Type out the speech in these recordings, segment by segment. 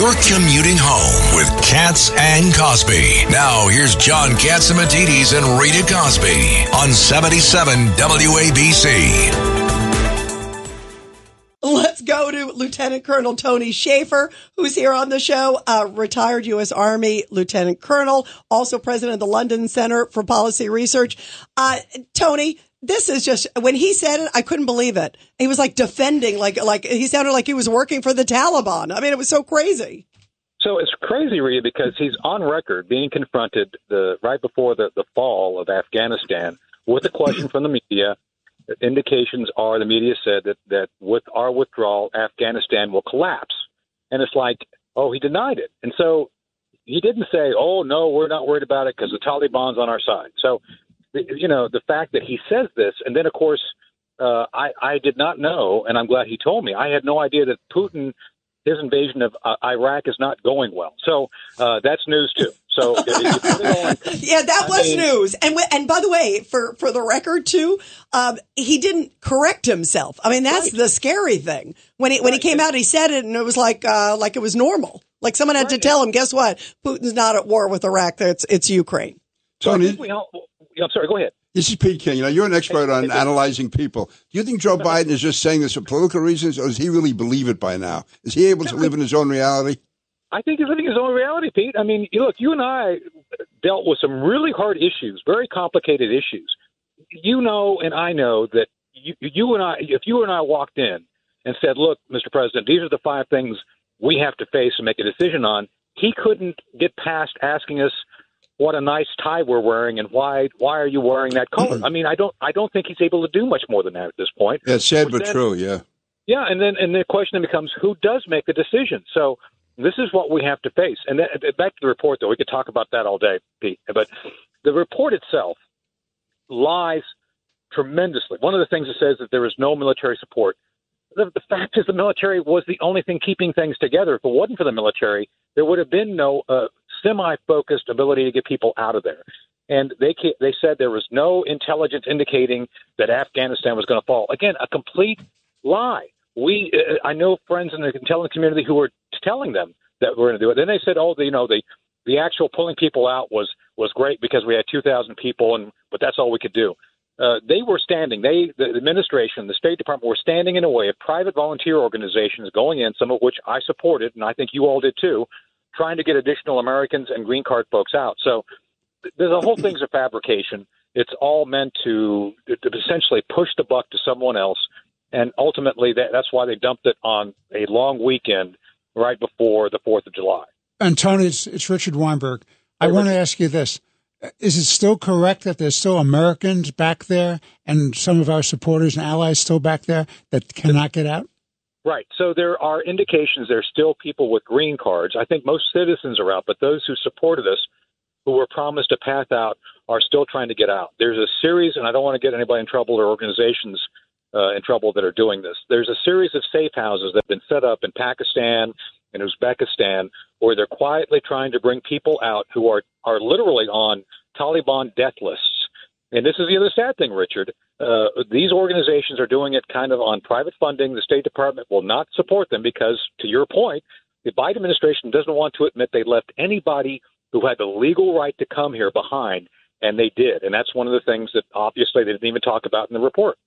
You're commuting home with Cats and Cosby. Now, here's John Catsimatidis and Rita Cosby on 77 WABC. Let's go to Lieutenant Colonel Tony Shaffer, who's here on the show, retired U.S. Army Lieutenant Colonel, also president of the London Center for Policy Research. Uh, Tony, this is just when he said it, I couldn't believe it. He was like defending, like like he sounded like he was working for the Taliban. I mean, it was so crazy. So it's crazy, Rita, because he's on record being confronted the right before the, the fall of Afghanistan with a question from the media. Indications are the media said that that with our withdrawal, Afghanistan will collapse, and it's like, oh, he denied it, and so he didn't say, oh no, we're not worried about it because the Taliban's on our side. So you know, the fact that he says this, and then of course, uh, I I did not know, and I'm glad he told me. I had no idea that Putin, his invasion of uh, Iraq is not going well. So uh, that's news too. So on, yeah, that was mean, news. And and by the way, for for the record too, um, he didn't correct himself. I mean, that's right. the scary thing. When he when right. he came out, he said it, and it was like uh, like it was normal. Like someone had right. to tell him, guess what? Putin's not at war with Iraq. It's it's Ukraine. Tony, we all, I'm sorry. Go ahead. This is Pete King. You know, you're an expert on analyzing people. Do you think Joe Biden is just saying this for political reasons, or does he really believe it by now? Is he able to live in his own reality? I think he's living in his own reality, Pete. I mean, look, you and I dealt with some really hard issues, very complicated issues. You know, and I know that you, you and I, if you and I walked in and said, "Look, Mr. President, these are the five things we have to face and make a decision on," he couldn't get past asking us what a nice tie we're wearing and why why are you wearing that color? I mean, I don't I don't think he's able to do much more than that at this point. Yeah, sad but, then, true. Yeah. Yeah, and then and the question then becomes who does make the decision. So this is what we have to face. And then, back to the report, though, we could talk about that all day, Pete. But the report itself lies tremendously. One of the things it says that there is no military support. The, the fact is, the military was the only thing keeping things together. If it wasn't for the military, there would have been no uh, semi-focused ability to get people out of there. And they they said there was no intelligence indicating that Afghanistan was going to fall. Again, a complete lie. We uh, I know friends in the intelligence community who were telling them that we're going to do it. Then they said, oh, the, you know, the the actual pulling people out was was great because we had 2,000 people, and but that's all we could do. Uh, they were standing. They, the administration, the State Department, were standing in a way of private volunteer organizations going in, some of which I supported, and I think you all did too, trying to get additional Americans and green card folks out. So the whole thing's a fabrication. It's all meant to, to essentially push the buck to someone else, and ultimately that, that's why they dumped it on a long weekend right before the Fourth of July. And Tony, it's, it's Richard Weinberg. I want to ask you this: Is it still correct that there's still Americans back there, and some of our supporters and allies still back there that cannot get out? Right. So there are indications there's still people with green cards. I think most citizens are out, but those who supported us, who were promised a path out, are still trying to get out. There's a series, and I don't want to get anybody in trouble or organizations uh, in trouble that are doing this. There's a series of safe houses that have been set up in Pakistan and Uzbekistan where they're quietly trying to bring people out who are, are literally on Taliban death lists. And this is the other sad thing, Richard. Uh, these organizations are doing it kind of on private funding. The State Department will not support them because, to your point, the Biden administration doesn't want to admit they left anybody who had the legal right to come here behind, and they did. And that's one of the things that obviously they didn't even talk about in the report.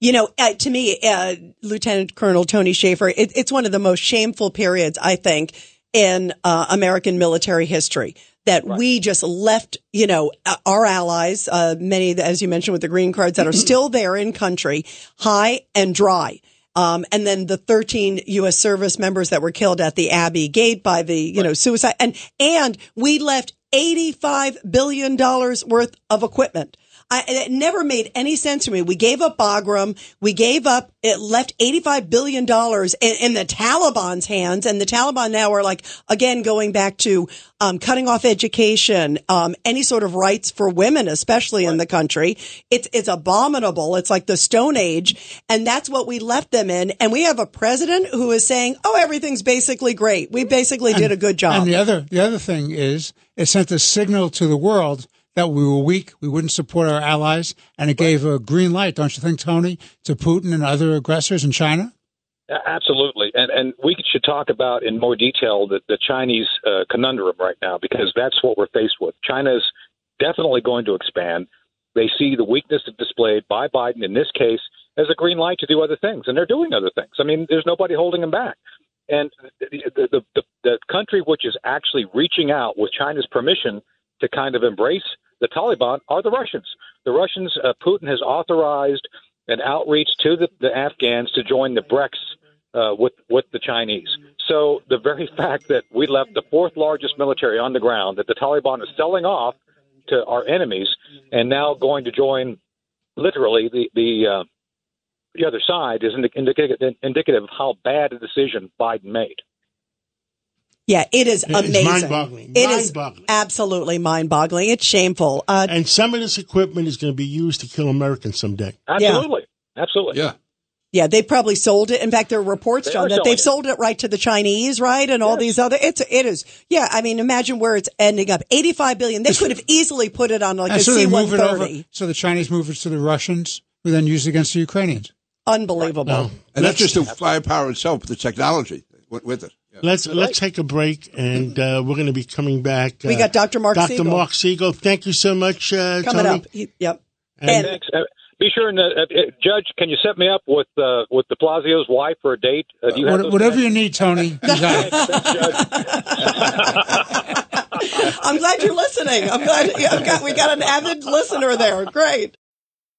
You know, uh, to me, uh, Lieutenant Colonel Tony Shaffer, it, it's one of the most shameful periods, I think, in uh, American military history that right. we just left, you know, our allies, uh, many, as you mentioned with the green cards that are still there in country, high and dry. Um, and then the 13 U.S. service members that were killed at the Abbey Gate by the, you right. know, suicide. And, and we left $85 billion worth of equipment. I, it never made any sense to me. We gave up Bagram. We gave up, it left $85 billion in, in the Taliban's hands. And the Taliban now are like, again, going back to, um, cutting off education, um, any sort of rights for women, especially in the country. It's, it's abominable. It's like the Stone Age. And that's what we left them in. And we have a president who is saying, oh, everything's basically great. We basically and, did a good job. And the other, the other thing is it sent a signal to the world that we were weak, we wouldn't support our allies, and it gave a green light, don't you think, Tony, to Putin and other aggressors in China? Absolutely, and and we should talk about in more detail the the Chinese uh, conundrum right now because that's what we're faced with. China's definitely going to expand. They see the weakness displayed by Biden in this case as a green light to do other things, and they're doing other things. I mean, there's nobody holding them back. And the the, the, the country which is actually reaching out with China's permission to kind of embrace the Taliban are the Russians. The Russians, uh, Putin has authorized an outreach to the, the Afghans to join the BRICS uh, with with the Chinese. So the very fact that we left the fourth largest military on the ground, that the Taliban is selling off to our enemies, and now going to join literally the the uh, the other side is indicative indicative of how bad a decision Biden made. Yeah, it is amazing. It's mind-boggling. It mind-boggling. is absolutely mind-boggling. It's shameful. Uh, and some of this equipment is going to be used to kill Americans someday. Absolutely. Yeah. Absolutely. Yeah. Yeah, they probably sold it. In fact, there are reports, they John, are that they've it. sold it right to the Chinese, right, and all these other. It's it is. Yeah, I mean, imagine where it's ending up. Eighty-five billion. They could have easily put it on like And a so they C one move it over. thirty. So the Chinese move it to the Russians, who then use it against the Ukrainians. Unbelievable. No. And Let's- that's just the firepower itself, but the technology with, with it. Yeah. Let's let's take a break, and uh, we're going to be coming back. Uh, We got Dr. Mark Dr. Siegel. Mark Siegel. Thank you so much, uh, Coming Tony. up. He- Yep. And- And- Thanks. Uh, be sure and uh, uh, Judge, can you set me up with uh, with De Blasio's wife for a date? Uh, do you What, those whatever you need, Tony. You got it. I'm glad you're listening. I'm glad yeah, I've got, we got an avid listener there. Great.